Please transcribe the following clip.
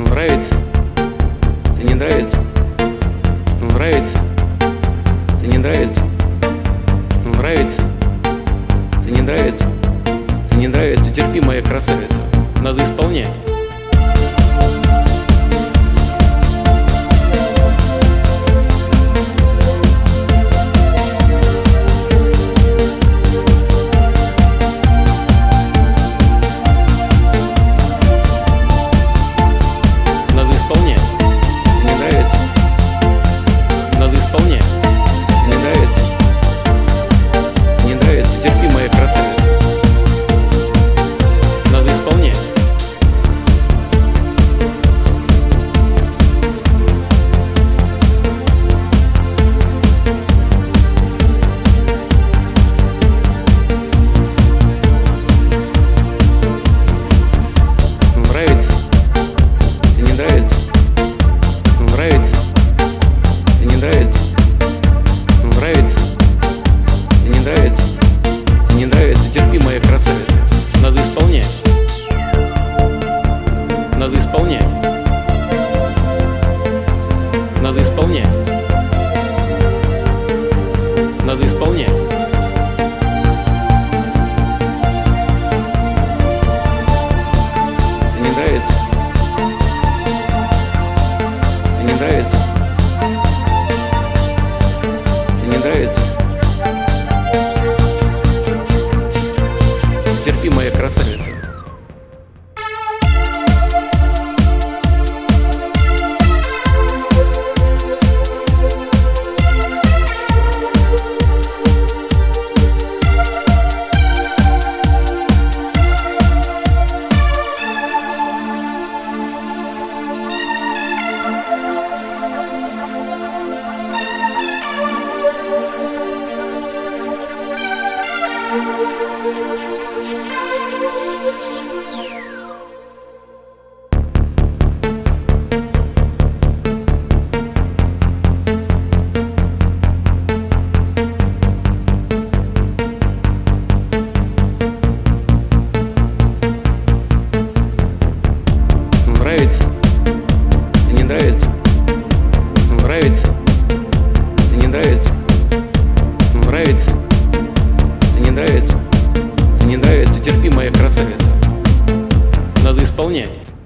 Ну, нравится? Ты не нравится? Ну, нравится? Ты не нравится? Ну, нравится? Ты не нравится? Ты не нравится? Терпи, моя красавица. Надо исполнять. совет. Надо исполнять. Надо исполнять. Надо исполнять. Надо исполнять. plnit.